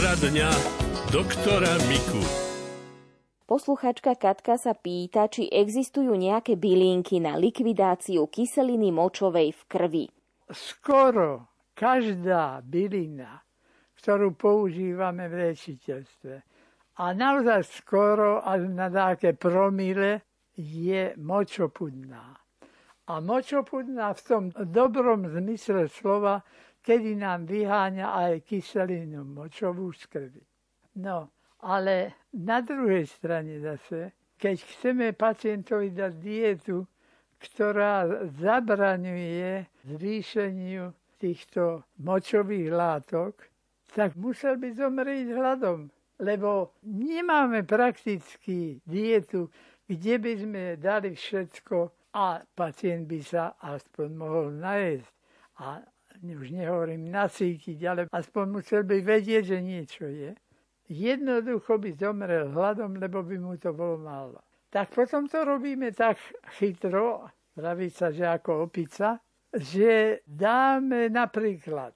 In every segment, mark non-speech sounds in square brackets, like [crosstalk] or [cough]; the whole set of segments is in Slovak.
Poradňa doktora Miku. Posluchačka Katka sa pýta, či existujú nejaké bylinky na likvidáciu kyseliny močovej v krvi. Skoro každá bylina, ktorú používame v liečiteľstve, a naozaj skoro až na také promile je močopudná. A močopudná v tom dobrom zmysle slova, kedy nám vyháňa aj kyselinu močovú z krvi. No, ale na druhej strane zase, keď chceme pacientovi dať dietu, ktorá zabraňuje zvýšeniu týchto močových látok, tak musel by zomrieť hladom. Lebo nemáme prakticky dietu, kde by sme dali všetko a pacient by sa aspoň mohol najesť. A už nehovorím nasýtiť, ale aspoň musel by vedieť, že niečo je jednoducho by zomrel hladom, lebo by mu to bolo málo. Tak potom to robíme tak chytro, praví sa, že ako opica, že dáme napríklad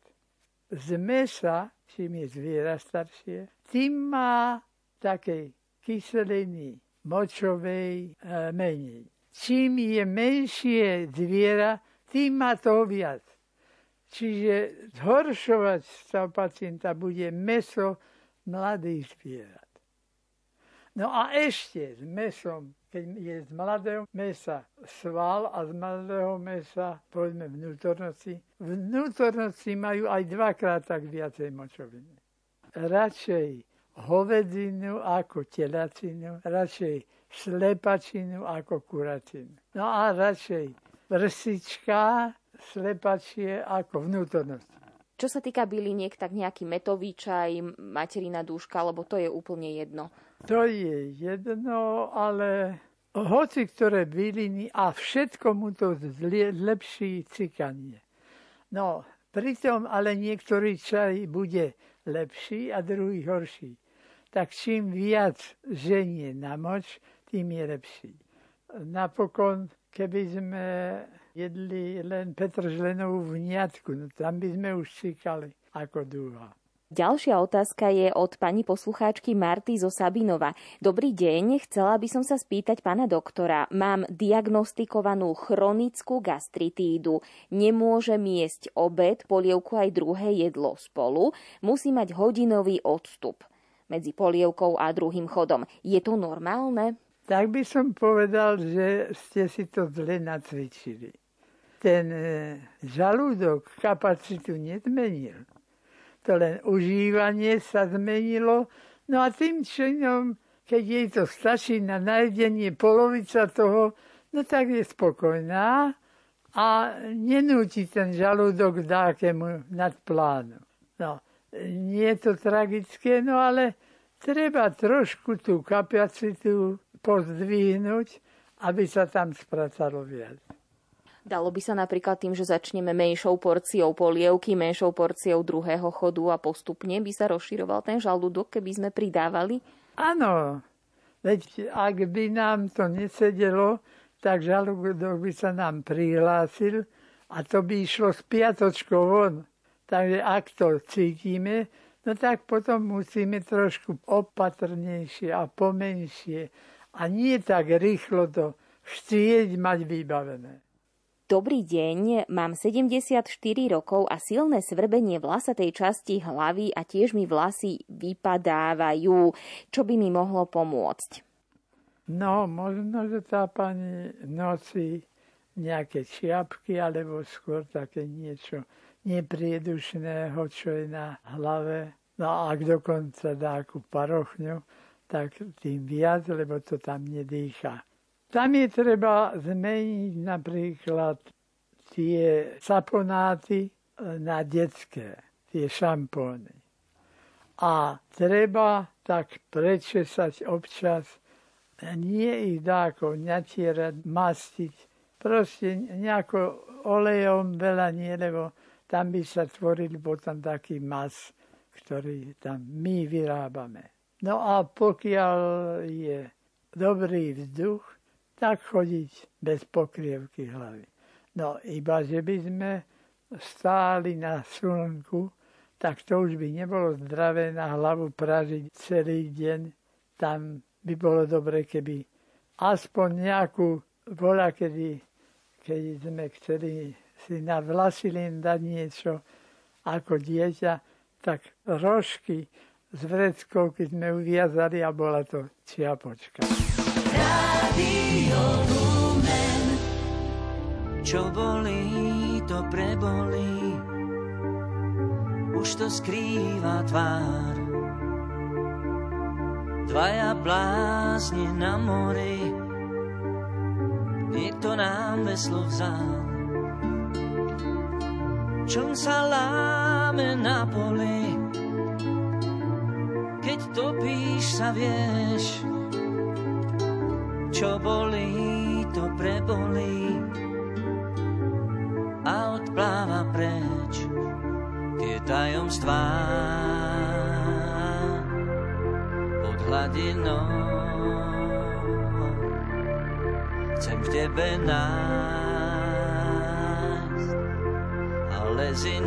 z mesa, čím je zviera staršie, tým má takej kyseliny močovej e, menej. Čím je menšie zviera, tým má toho viac. Čiže zhoršovať sa pacienta bude meso mladých zvierat. No a ešte s mesom, keď je z mladého mesa sval a z mladého mesa, povedzme vnútornosti, vnútornosti majú aj dvakrát tak viacej močoviny. Radšej hovedzinu ako telacinu, radšej slepačinu ako kuracinu. No a radšej vrsička slepačie ako vnútornosti. Čo sa týka byliniek, tak nejaký metový čaj, materina dúška, lebo to je úplne jedno. To je jedno, ale hoci ktoré byliny a všetko mu to zlepší cikanie. No, pritom ale niektorý čaj bude lepší a druhý horší. Tak čím viac ženie na moč, tým je lepší. Napokon, keby sme jedli len Petržlenovú vniatku, no tam by sme už číkali ako dúha. Ďalšia otázka je od pani poslucháčky Marty zo Sabinova. Dobrý deň, chcela by som sa spýtať pána doktora. Mám diagnostikovanú chronickú gastritídu. Nemôžem jesť obed, polievku aj druhé jedlo spolu. Musí mať hodinový odstup medzi polievkou a druhým chodom. Je to normálne? Tak by som povedal, že ste si to zle nacvičili ten e, žalúdok kapacitu nezmenil. To len užívanie sa zmenilo. No a tým činom, keď jej to stačí na najedenie polovica toho, no tak je spokojná a nenúti ten žalúdok k dákemu nadplánu. No, nie je to tragické, no ale treba trošku tú kapacitu pozdvihnúť, aby sa tam spracalo viac. Dalo by sa napríklad tým, že začneme menšou porciou polievky, menšou porciou druhého chodu a postupne by sa rozširoval ten žalúdok, keby sme pridávali? Áno, veď ak by nám to nesedelo, tak žalúdok by sa nám prihlásil a to by išlo s piatočkou von. Takže ak to cítime, no tak potom musíme trošku opatrnejšie a pomenšie a nie tak rýchlo to chcieť mať vybavené. Dobrý deň, mám 74 rokov a silné svrbenie vlasatej časti hlavy a tiež mi vlasy vypadávajú. Čo by mi mohlo pomôcť? No, možno, že tá pani nosí nejaké čiapky alebo skôr také niečo nepriedušného, čo je na hlave. No a ak dokonca dá akú parochňu, tak tým viac, lebo to tam nedýcha. Tam je treba zmeniť napríklad tie saponáty e, na detské, tie šampóny. A treba tak prečesať občas, nie ich dáko natierať, mastiť, proste nejako olejom veľa nie, lebo tam by sa tvoril potom taký mas, ktorý tam my vyrábame. No a pokiaľ je dobrý vzduch, tak chodiť bez pokrievky hlavy. No iba, že by sme stáli na slnku, tak to už by nebolo zdravé na hlavu pražiť celý deň. Tam by bolo dobre, keby aspoň nejakú bola, kedy, keď sme chceli si na vlasy len dať niečo ako dieťa, tak rožky vreckou, keď sme uviazali a bola to čiapočka. Radio Lumen. Čo bolí, to prebolí už to skrýva tvár. Dvaja blázni na mori, niekto nám veslo vzal. Čom sa láme na poli, keď topíš sa vieš, čo bolí, to prebolí a odpláva preč tie tajomstvá pod hladinou. Chcem v tebe nájsť, ale z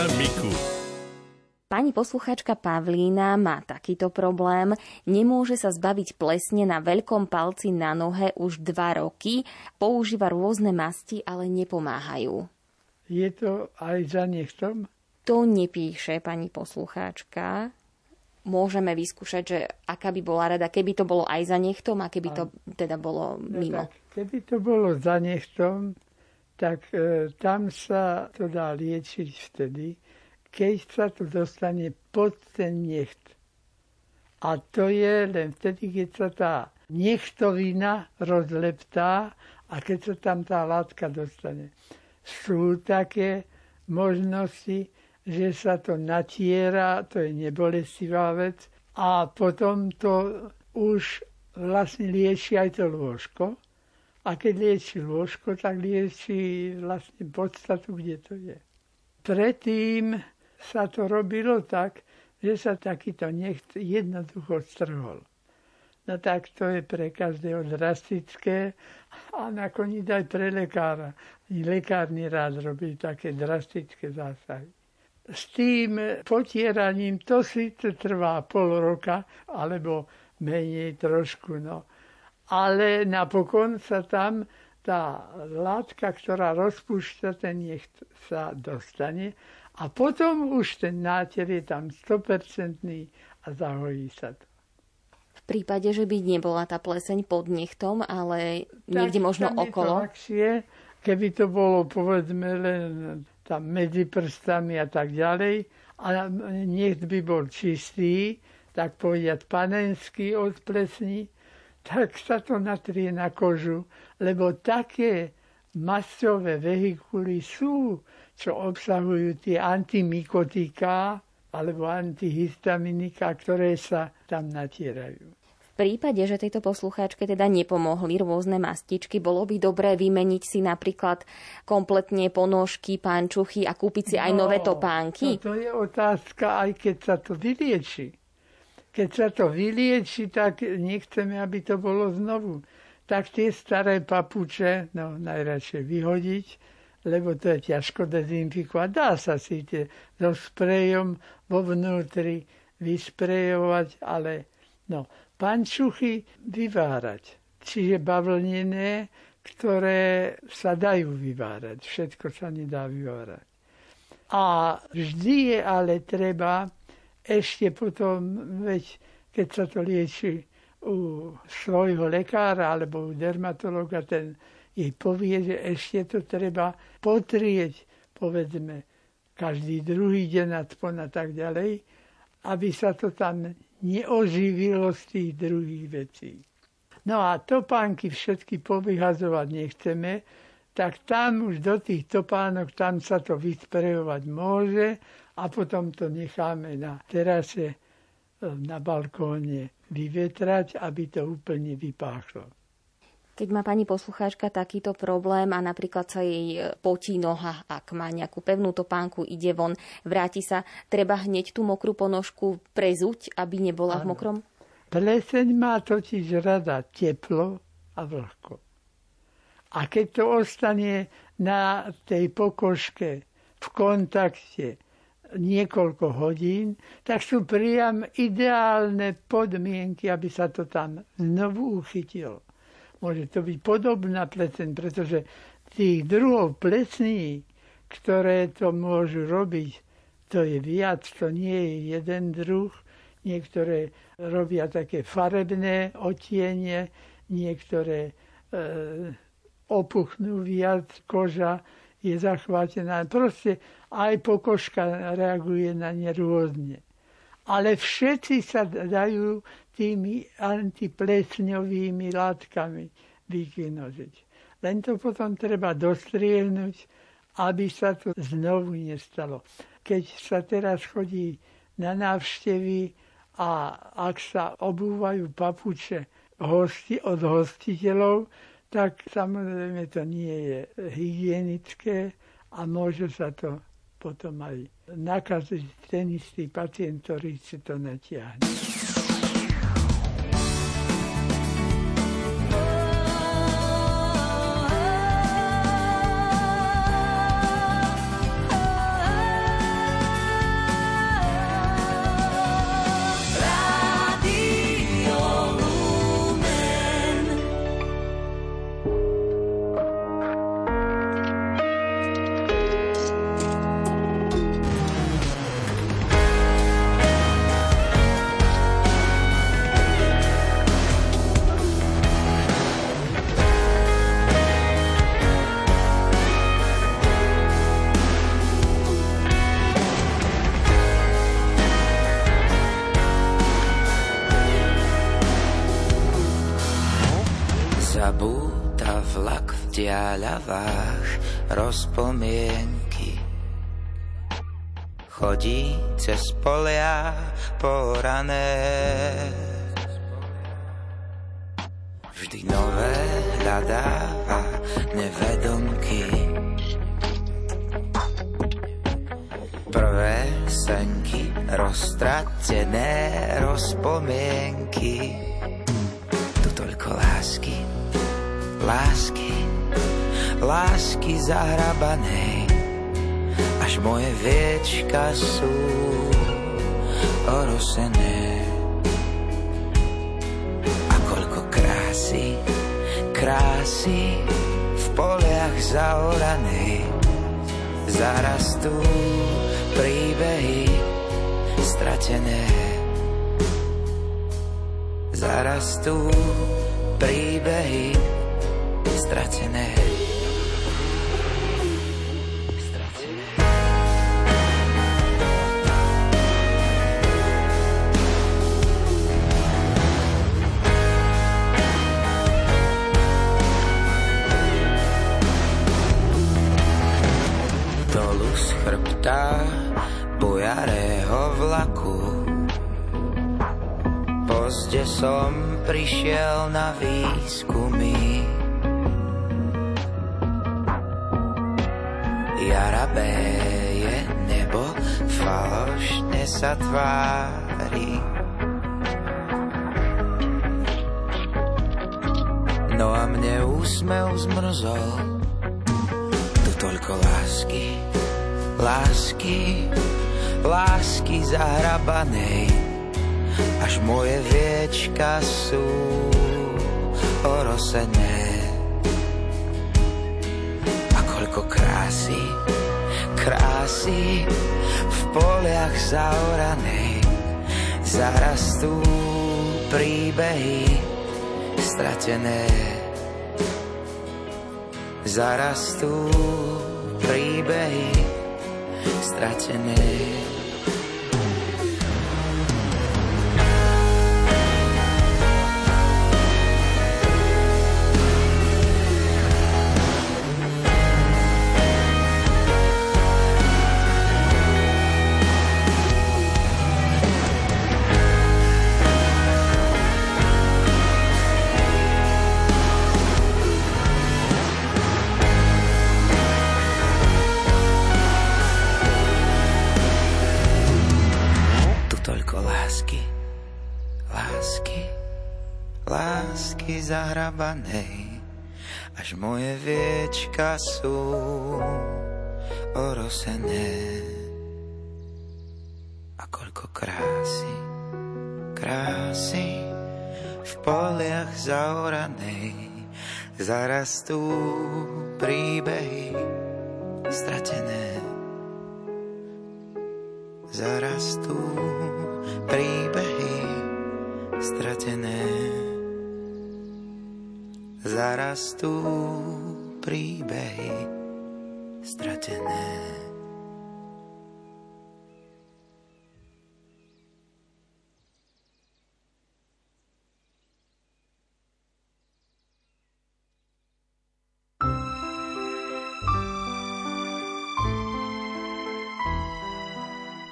doktora Miku. Pani posluchačka Pavlína má takýto problém. Nemôže sa zbaviť plesne na veľkom palci na nohe už dva roky. Používa rôzne masti, ale nepomáhajú. Je to aj za nechtom? To nepíše pani poslucháčka. Môžeme vyskúšať, že aká by bola rada, keby to bolo aj za nechtom a keby to teda bolo no mimo. No tak, keby to bolo za nechtom, tak e, tam sa to dá liečiť vtedy, keď sa to dostane pod ten necht. A to je len vtedy, keď sa tá nechtovina rozleptá a keď sa tam tá látka dostane. Sú také možnosti, že sa to natiera, to je nebolestivá vec, a potom to už vlastne lieči aj to lôžko a keď lieči lôžko, tak lieči vlastne podstatu, kde to je. Predtým sa to robilo tak, že sa takýto necht jednoducho strhol. No tak to je pre každého drastické a nakoniec aj pre lekára. Ani lekár rád robí také drastické zásahy. s tým potieraním to si trvá pol roka, alebo menej trošku. No. Ale napokon sa tam tá látka, ktorá rozpúšťa ten nech sa dostane a potom už ten náter je tam 100% a zahojí sa to. V prípade, že by nebola tá pleseň pod nechtom, ale niekde tak, možno okolo? Je keby to bolo povedzme len tam medzi prstami a tak ďalej, a nech by bol čistý, tak povedať panenský od plesní, tak sa to natrie na kožu, lebo také masťové vehikuly sú, čo obsahujú tie antimikotika alebo antihistaminika, ktoré sa tam natierajú prípade, že tejto poslucháčke teda nepomohli rôzne mastičky, bolo by dobré vymeniť si napríklad kompletne ponožky, pančuchy a kúpiť si aj no, nové topánky? No to je otázka, aj keď sa to vylieči. Keď sa to vylieči, tak nechceme, aby to bolo znovu. Tak tie staré papuče, no najradšej vyhodiť, lebo to je ťažko dezinfikovať. Dá sa si tie so sprejom vo vnútri vysprejovať, ale no, pančuchy vyvárať. Čiže bavlnené, ktoré sa dajú vyvárať. Všetko sa nedá vyvárať. A vždy je ale treba ešte potom, veď keď sa to lieči u svojho lekára alebo u dermatologa, ten jej povie, že ešte to treba potrieť, povedzme, každý druhý deň aspoň a tak ďalej, aby sa to tam neoživilo z tých druhých vecí. No a topánky všetky povyhazovať nechceme, tak tam už do tých topánok, tam sa to vysprejovať môže a potom to necháme na terase, e, na balkóne vyvetrať, aby to úplne vypáchlo. Keď má pani poslucháčka takýto problém a napríklad sa jej e, potí noha, ak má nejakú pevnú topánku, ide von, vráti sa, treba hneď tú mokrú ponožku prezuť, aby nebola ano. v mokrom? Pleseň má totiž rada teplo a vlhko. A keď to ostane na tej pokožke v kontakte niekoľko hodín, tak sú priam ideálne podmienky, aby sa to tam znovu uchytilo. Môže to byť podobná pleseň, pretože tých druhov plesní, ktoré to môžu robiť, to je viac, to nie je jeden druh. Niektoré robia také farebné otienie, niektoré e, opuchnú viac, koža je zachvátená. Proste aj pokožka reaguje na ne rôzne. Ale všetci sa dajú tými antiplesňovými látkami vykinožiť. Len to potom treba dostriehnúť, aby sa to znovu nestalo. Keď sa teraz chodí na návštevy a ak sa obúvajú papuče hosti, od hostiteľov, tak samozrejme to nie je hygienické a môže sa to potom aj nakaziť ten istý pacient, ktorý si to natiahne. Diaľavách rozpomienky. Chodí cez polia porané. Vždy nové hľadáva nevedomky. Prvé senky, roztratené rozpomienky. Tu toľko lásky, lásky lásky zahrabanej až moje viečka sú orosené. A koľko krásy, krásy v poliach zaoranej zarastú príbehy stratené. Zarastú príbehy stratené. Prišiel na výskumy. Jarabé je nebo, falošne sa tvári. No a mne úsmev zmrzol, tu toľko lásky lásky, lásky zahrabanej, až moje viečka sú orosené. A koľko krásy, krásy v poliach zaoranej, zarastú príbehy stratené. Zarastú príbehy stratené. Zahrabanej, až moje viečka sú orosené. A koľko krásy, krásy v poliach zaoranej zarastú príbehy stratené. Zarastú príbehy stratené zarastú príbehy stratené.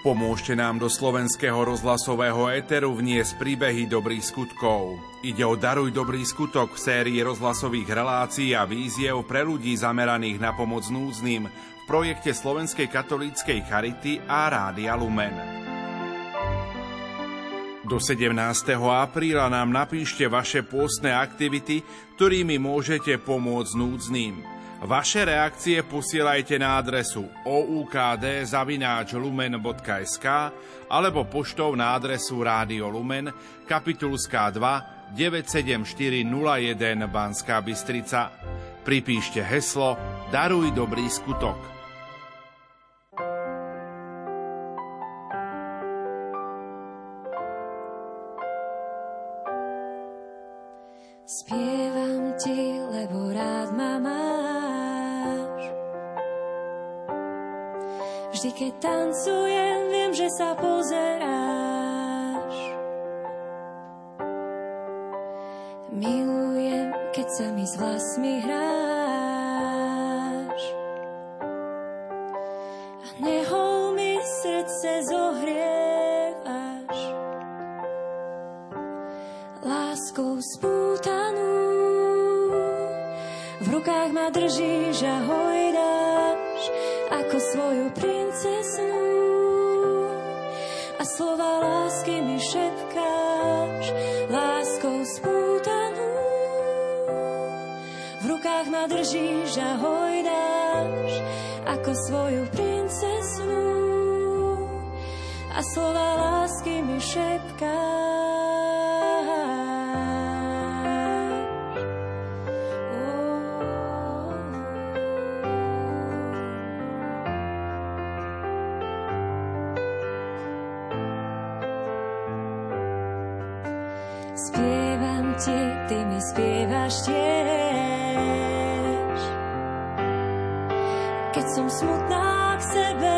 Pomôžte nám do slovenského rozhlasového éteru vniesť príbehy dobrých skutkov. Ide o Daruj dobrý skutok v sérii rozhlasových relácií a víziev pre ľudí zameraných na pomoc núdznym v projekte Slovenskej katolíckej charity a Rádia Lumen. Do 17. apríla nám napíšte vaše pôstne aktivity, ktorými môžete pomôcť núdznym. Vaše reakcie posielajte na adresu oukd.lumen.sk alebo poštou na adresu Rádio Lumen, kapitulská 2, 97401 Banská Bystrica. Pripíšte heslo Daruj dobrý skutok. Spievam ti, lebo rád ma máš. Vždy, keď tancujem, viem, že sa pozeráš. Milujem, keď sa mi s vlasmi hráš. A nehol mi srdce zohrievaš. Láskou spútanú v rukách ma držíš a hojdáš ako svoju príležitosť slova lásky mi šepkáš, láskou spútanú. V rukách ma držíš a hojdáš, ako svoju princ prince snu a slova lásky mi šepkáš. vieš. Keď som smutná k sebe,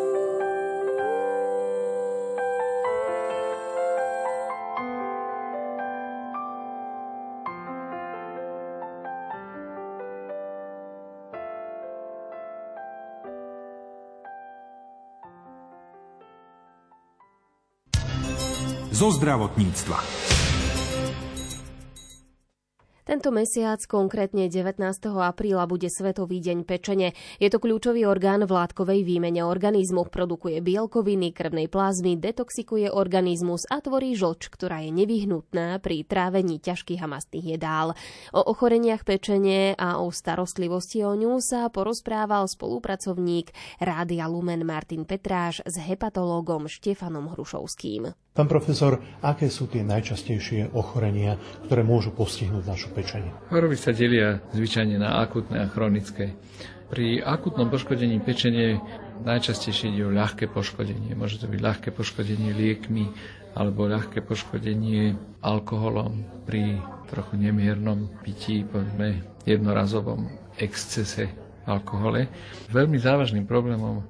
zo zdravotníctva. Tento mesiac, konkrétne 19. apríla, bude Svetový deň pečene. Je to kľúčový orgán v látkovej výmene organizmu, produkuje bielkoviny, krvnej plazmy, detoxikuje organizmus a tvorí žlč, ktorá je nevyhnutná pri trávení ťažkých a mastných jedál. O ochoreniach pečene a o starostlivosti o ňu sa porozprával spolupracovník Rádia Lumen Martin Petráš s hepatológom Štefanom Hrušovským. Pán profesor, aké sú tie najčastejšie ochorenia, ktoré môžu postihnúť našu pečenie? Choroby sa delia zvyčajne na akutné a chronické. Pri akutnom poškodení pečenie najčastejšie ide o ľahké poškodenie. Môže to byť ľahké poškodenie liekmi alebo ľahké poškodenie alkoholom pri trochu nemiernom pití, povedzme jednorazovom excese alkohole. Veľmi závažným problémom e,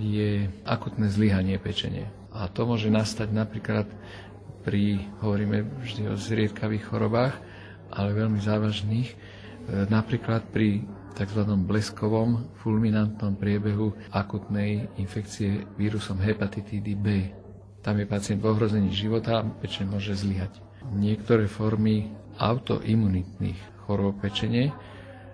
je akutné zlyhanie pečenie a to môže nastať napríklad pri, hovoríme vždy o zriedkavých chorobách, ale veľmi závažných, e, napríklad pri tzv. bleskovom fulminantnom priebehu akutnej infekcie vírusom hepatitídy B. Tam je pacient v ohrození života a pečen môže zlyhať. Niektoré formy autoimunitných chorôb pečenie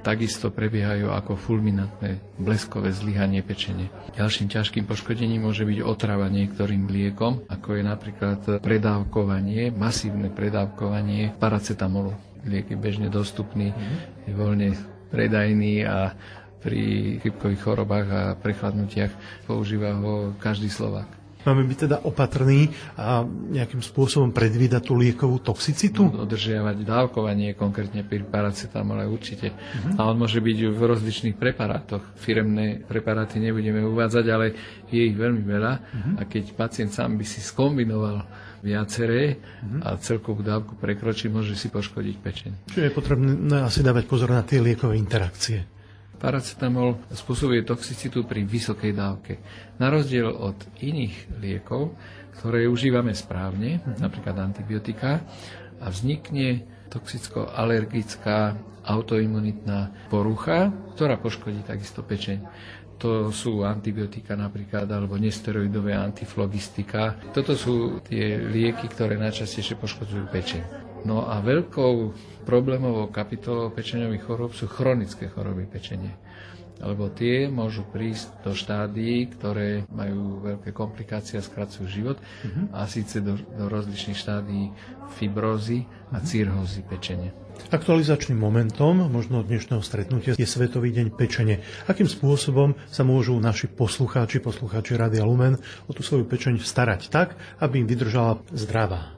takisto prebiehajú ako fulminantné bleskové zlyhanie pečene. Ďalším ťažkým poškodením môže byť otrava niektorým liekom, ako je napríklad predávkovanie, masívne predávkovanie paracetamolu. Liek je bežne dostupný, je voľne predajný a pri chybkových chorobách a prechladnutiach používa ho každý Slovák. Máme byť teda opatrní a nejakým spôsobom predvídať tú liekovú toxicitu? Dodržiavať dávkovanie, konkrétne pri paracetamole určite. Uh-huh. A on môže byť v rozličných preparátoch. Firemné preparáty nebudeme uvádzať, ale je ich veľmi veľa. Uh-huh. A keď pacient sám by si skombinoval viaceré uh-huh. a celkovú dávku prekročí, môže si poškodiť pečeň. Čiže je potrebné asi dávať pozor na tie liekové interakcie. Paracetamol spôsobuje toxicitu pri vysokej dávke. Na rozdiel od iných liekov, ktoré užívame správne, napríklad antibiotika, a vznikne toxicko-alergická autoimunitná porucha, ktorá poškodí takisto pečeň. To sú antibiotika napríklad, alebo nesteroidové antiflogistika. Toto sú tie lieky, ktoré najčastejšie poškodzujú pečeň. No a veľkou problémovou kapitolou pečeňových chorób sú chronické choroby pečenie lebo tie môžu prísť do štádií, ktoré majú veľké komplikácie a skracujú život, uh-huh. a síce do, do rozličných štádií fibrózy a mhm. cirhózy pečenie. Aktualizačným momentom možno dnešného stretnutia je Svetový deň pečenie. Akým spôsobom sa môžu naši poslucháči, poslucháči Radia Lumen o tú svoju pečeň starať tak, aby im vydržala zdravá?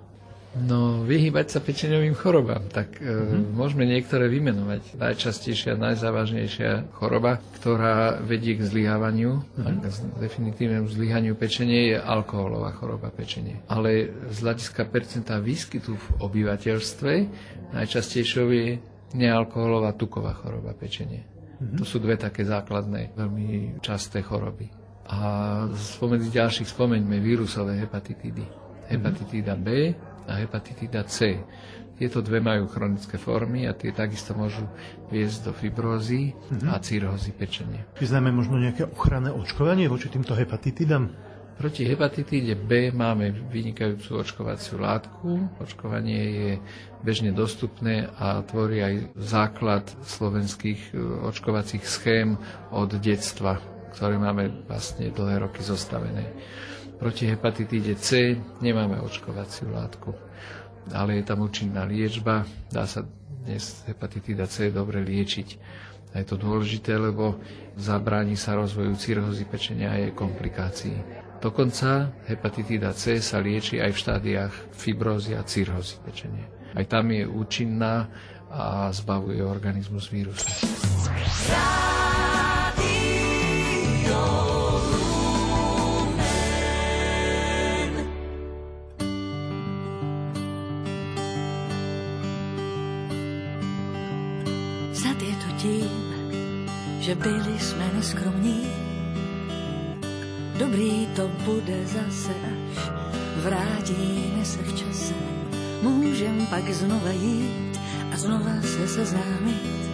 No, vyhýbať sa pečeňovým chorobám. Tak mm-hmm. môžeme niektoré vymenovať. Najčastejšia, najzávažnejšia choroba, ktorá vedie k zlyhávaniu, mm-hmm. k definitívnemu zlyhaniu pečenie, je alkoholová choroba pečenie. Ale z hľadiska percenta výskytu v obyvateľstve najčastejšou je nealkoholová tuková choroba pečenie. Mm-hmm. To sú dve také základné, veľmi časté choroby. A spomedzi ďalších spomeňme vírusové hepatitídy. Hepatitída B, a hepatitída C. Tieto dve majú chronické formy a tie takisto môžu viesť do fibrózy mm-hmm. a cirhózy pečenie. Vyznáme možno nejaké ochranné očkovanie voči týmto hepatitidám? Proti hepatitíde B máme vynikajúcu očkovaciu látku. Očkovanie je bežne dostupné a tvorí aj základ slovenských e, očkovacích schém od detstva, ktoré máme vlastne dlhé roky zostavené. Proti hepatitíde C nemáme očkovaciu látku, ale je tam účinná liečba. Dá sa dnes hepatitída C dobre liečiť. A je to dôležité, lebo zabráni sa rozvoju cirhozy pečenia a jej komplikácií. Dokonca hepatitída C sa lieči aj v štádiách fibrózy a cirhozy pečenia. Aj tam je účinná a zbavuje organizmus vírusu. Že byli jsme neskromní. Dobrý to bude zase, až vrátíme se v čase. Můžem pak znova jít a znova se seznámit.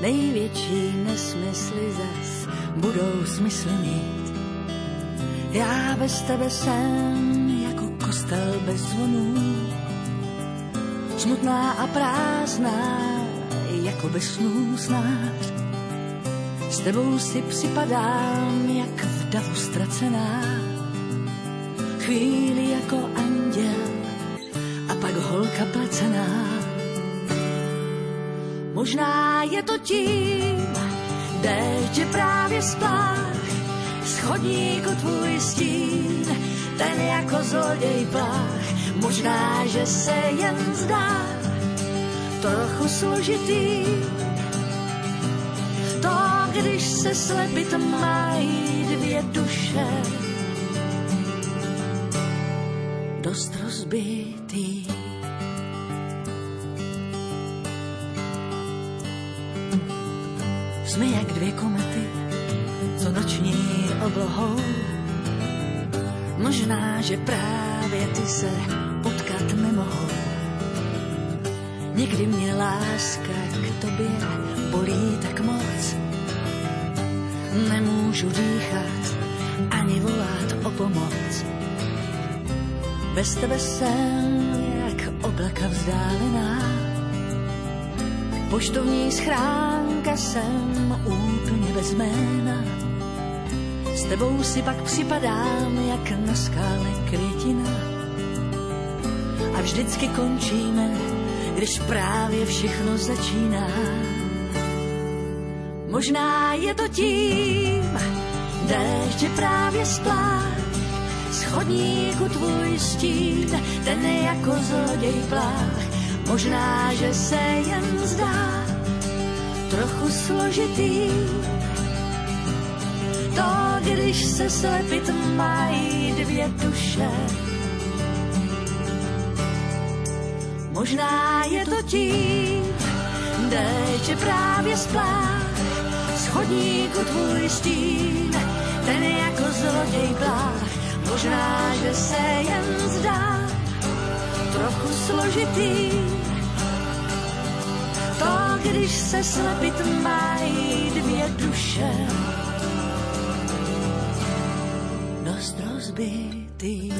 Největší nesmysly zas budou smysly mít. Já bez tebe jsem jako kostel bez zvonů. Smutná a prázdná, jako bez snů snad s tebou si připadám jak v davu ztracená. Chvíli jako anděl a pak holka placená. Možná je to tím, déšť je právě splách, schodníku tvůj stín, ten jako zloděj plách. Možná, že se jen zdá trochu složitý, když se slepit mají dvě duše. Dost rozbitý. Jsme jak dvě komety, co noční oblohou. Možná, že právě ty se Někdy mě láska k tobě bolí tak moc, Nemůžu dýchat ani volat o pomoc. Bez tebe jsem jak oblaka vzdálená. Poštovní schránka jsem úplně bez jména. S tebou si pak připadám jak na skále květina. A vždycky končíme, když právě všechno začíná. Možná je to tím, déšť je právě splách, schodníku tvůj stín, ten je jako zloděj plách. Možná, že se jen zdá trochu složitý, to, když se slepit mají dvě duše. Možná je to tím, je právě splách, chodníku tvůj stín, ten je jako zloděj plách. Možná, že se jen zdá trochu složitý, To, když se slepit mají dvě duše, dost rozbitý.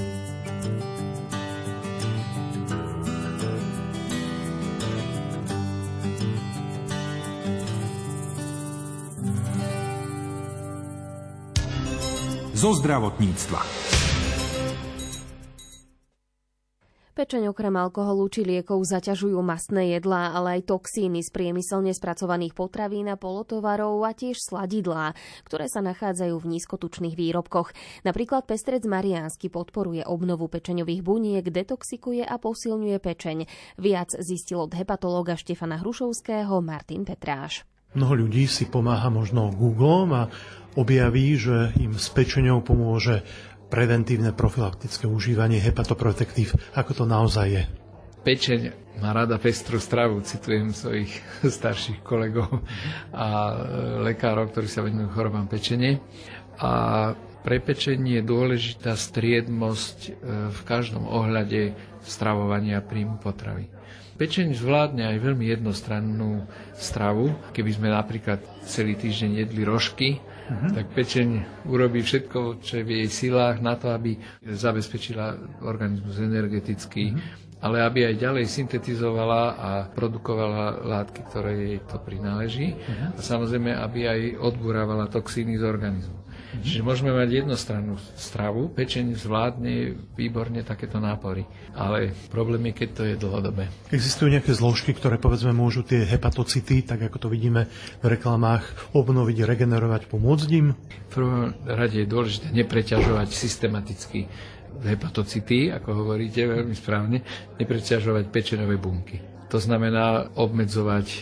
Zo zdravotníctva. Pečeň okrem alkoholu či liekov zaťažujú mastné jedlá, ale aj toxíny z priemyselne spracovaných potravín a polotovarov a tiež sladidlá, ktoré sa nachádzajú v nízkotučných výrobkoch. Napríklad pestrec Mariánsky podporuje obnovu pečeňových buniek, detoxikuje a posilňuje pečeň. Viac zistil od hepatológa Štefana Hrušovského Martin Petráš. Mnoho ľudí si pomáha možno Googlom a objaví, že im s pečeňou pomôže preventívne profilaktické užívanie hepatoprotektív. Ako to naozaj je? Pečeň má rada pestrú stravu, citujem svojich [laughs] starších kolegov a lekárov, ktorí sa venujú chorobám pečenie. A pre pečenie je dôležitá striednosť e, v každom ohľade stravovania príjmu potravy. Pečeň zvládne aj veľmi jednostrannú stravu. Keby sme napríklad celý týždeň jedli rožky, uh-huh. tak pečeň urobí všetko, čo je v jej silách na to, aby zabezpečila organizmus energeticky, uh-huh ale aby aj ďalej syntetizovala a produkovala látky, ktoré jej to prináleží. Uh-huh. A samozrejme, aby aj odburávala toxíny z organizmu. Mm-hmm. Čiže môžeme mať jednostrannú stravu, pečeň zvládne výborne takéto nápory. Ale problém je, keď to je dlhodobé. Existujú nejaké zložky, ktoré povedzme môžu tie hepatocity, tak ako to vidíme v reklamách, obnoviť, regenerovať, pomôcť im? V prvom rade je dôležité nepreťažovať systematicky hepatocity, ako hovoríte veľmi správne, nepreťažovať pečenové bunky. To znamená obmedzovať e,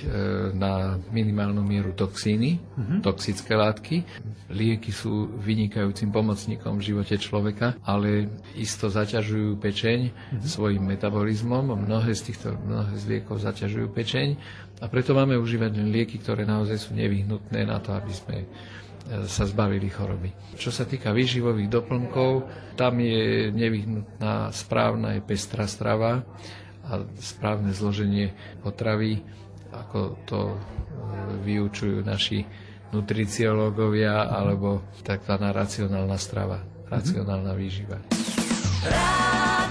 na minimálnu mieru toxíny, uh-huh. toxické látky. Lieky sú vynikajúcim pomocníkom v živote človeka, ale isto zaťažujú pečeň uh-huh. svojim metabolizmom. Mnohé z týchto mnohé z liekov zaťažujú pečeň a preto máme užívať len lieky, ktoré naozaj sú nevyhnutné na to, aby sme e, sa zbavili choroby. Čo sa týka výživových doplnkov, tam je nevyhnutná správna aj pestrá strava a správne zloženie potravy, ako to e, vyučujú naši nutriciológovia alebo tzv. racionálna strava, racionálna výživa. Radio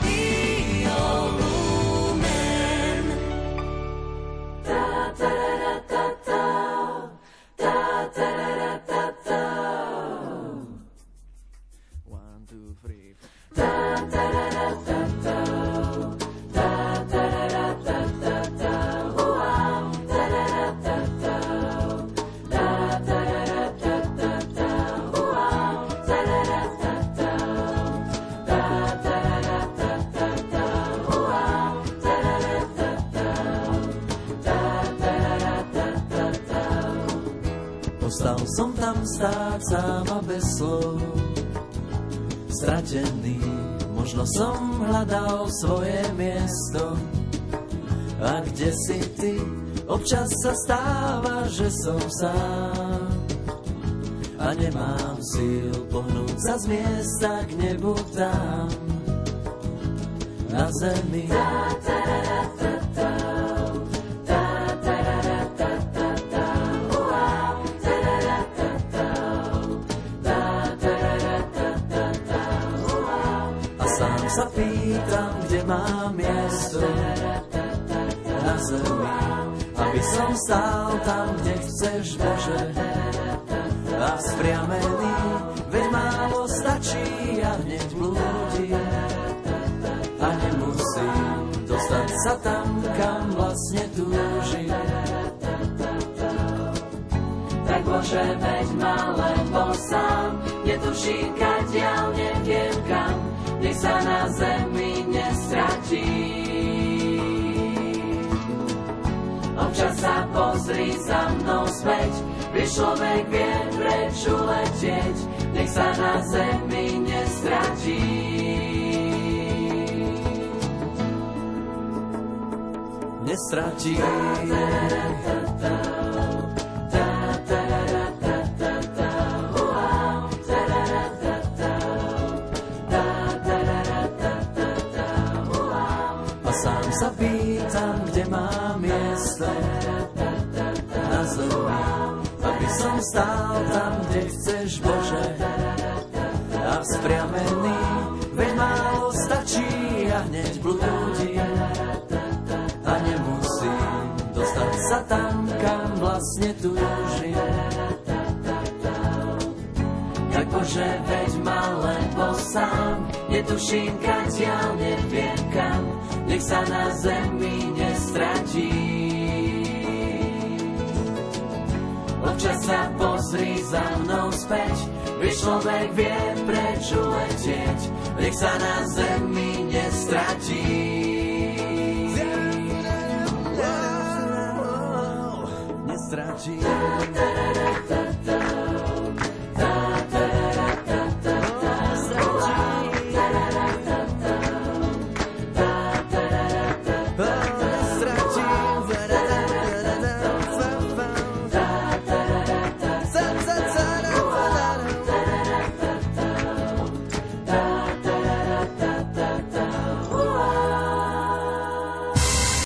že som sám. A nemám síl pohnúť sa z miesta k nebu tam. Na zemi. Tá, tá, tá, tá. sa pýtam, kde mám miesto na zemi, aby som stál tam, kde chceš, Bože. A spriamený, veď málo stačí a hneď blúdi. A nemusím dostať sa tam, kam vlastne túžim. Tak Bože, veď ma len bol sám, netuším, kadiaľ neviem kam, nech sa na zemi nestratí. Občas sa pozri za mnou späť, kde človek vie preč uletieť, nech sa na zemi nestratí. Nestratí. Ta, ta. sa pýtam, stál tam, kde chceš, Bože. A vzpriamený, veď málo stačí a hneď blúdim. A nemusím dostať sa tam, kam vlastne túžim. Tak Bože, veď ma lebo sám, netuším kadiaľ, neviem kam, nech sa na zemi nestratí. Občas sa pozri za mnou späť, vieš človek vie prečo letieť, nech sa na zemi nestratí. Nestratí.